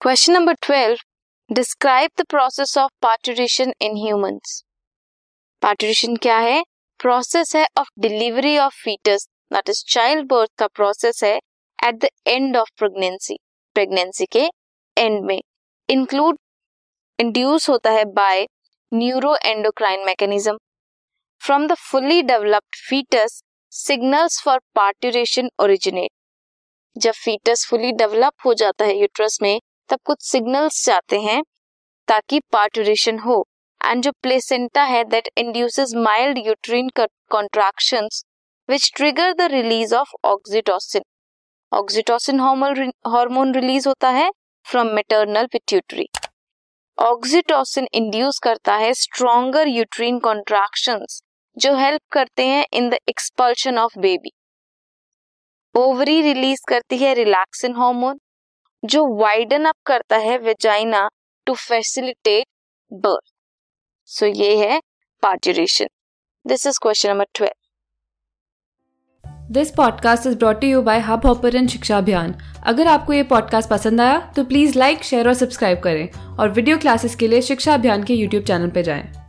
Question number twelve describe the process of parturition in humans parturition क्या है? Process है of delivery of foetus that is child birth का process है at the end of pregnancy pregnancy के end में. Include induce होता है by neuroendocrine mechanism from the fully developed foetus signals for parturition originate जब foetus fully develop हो जाता है यूट्रस में तब कुछ सिग्नल्स जाते हैं ताकि पार्टूरेशन हो। एंड जो प्लेसेंटा है that induces mild uterine contractions which trigger the release of oxytocin oxytocin hormone release होता है from maternal pituitary oxytocin induce करता है स्ट्रॉन्गर यूट्रीन कॉन्ट्रैक्शंस जो हेल्प करते हैं in the expulsion of baby ovary release करती है रिलैक्सिन हार्मोन जो वाइडन अप करता है vagina to facilitate birth so ये है parturition this is question number twelve this podcast is brought you by Hub Hopper Shiksha Abhiyan अगर आपको ये पॉडकास्ट पसंद आया तो प्लीज़ लाइक शेयर और सब्सक्राइब करें और वीडियो क्लासेस के लिए शिक्षा अभियान के यूट्यूब चैनल पर जाएँ।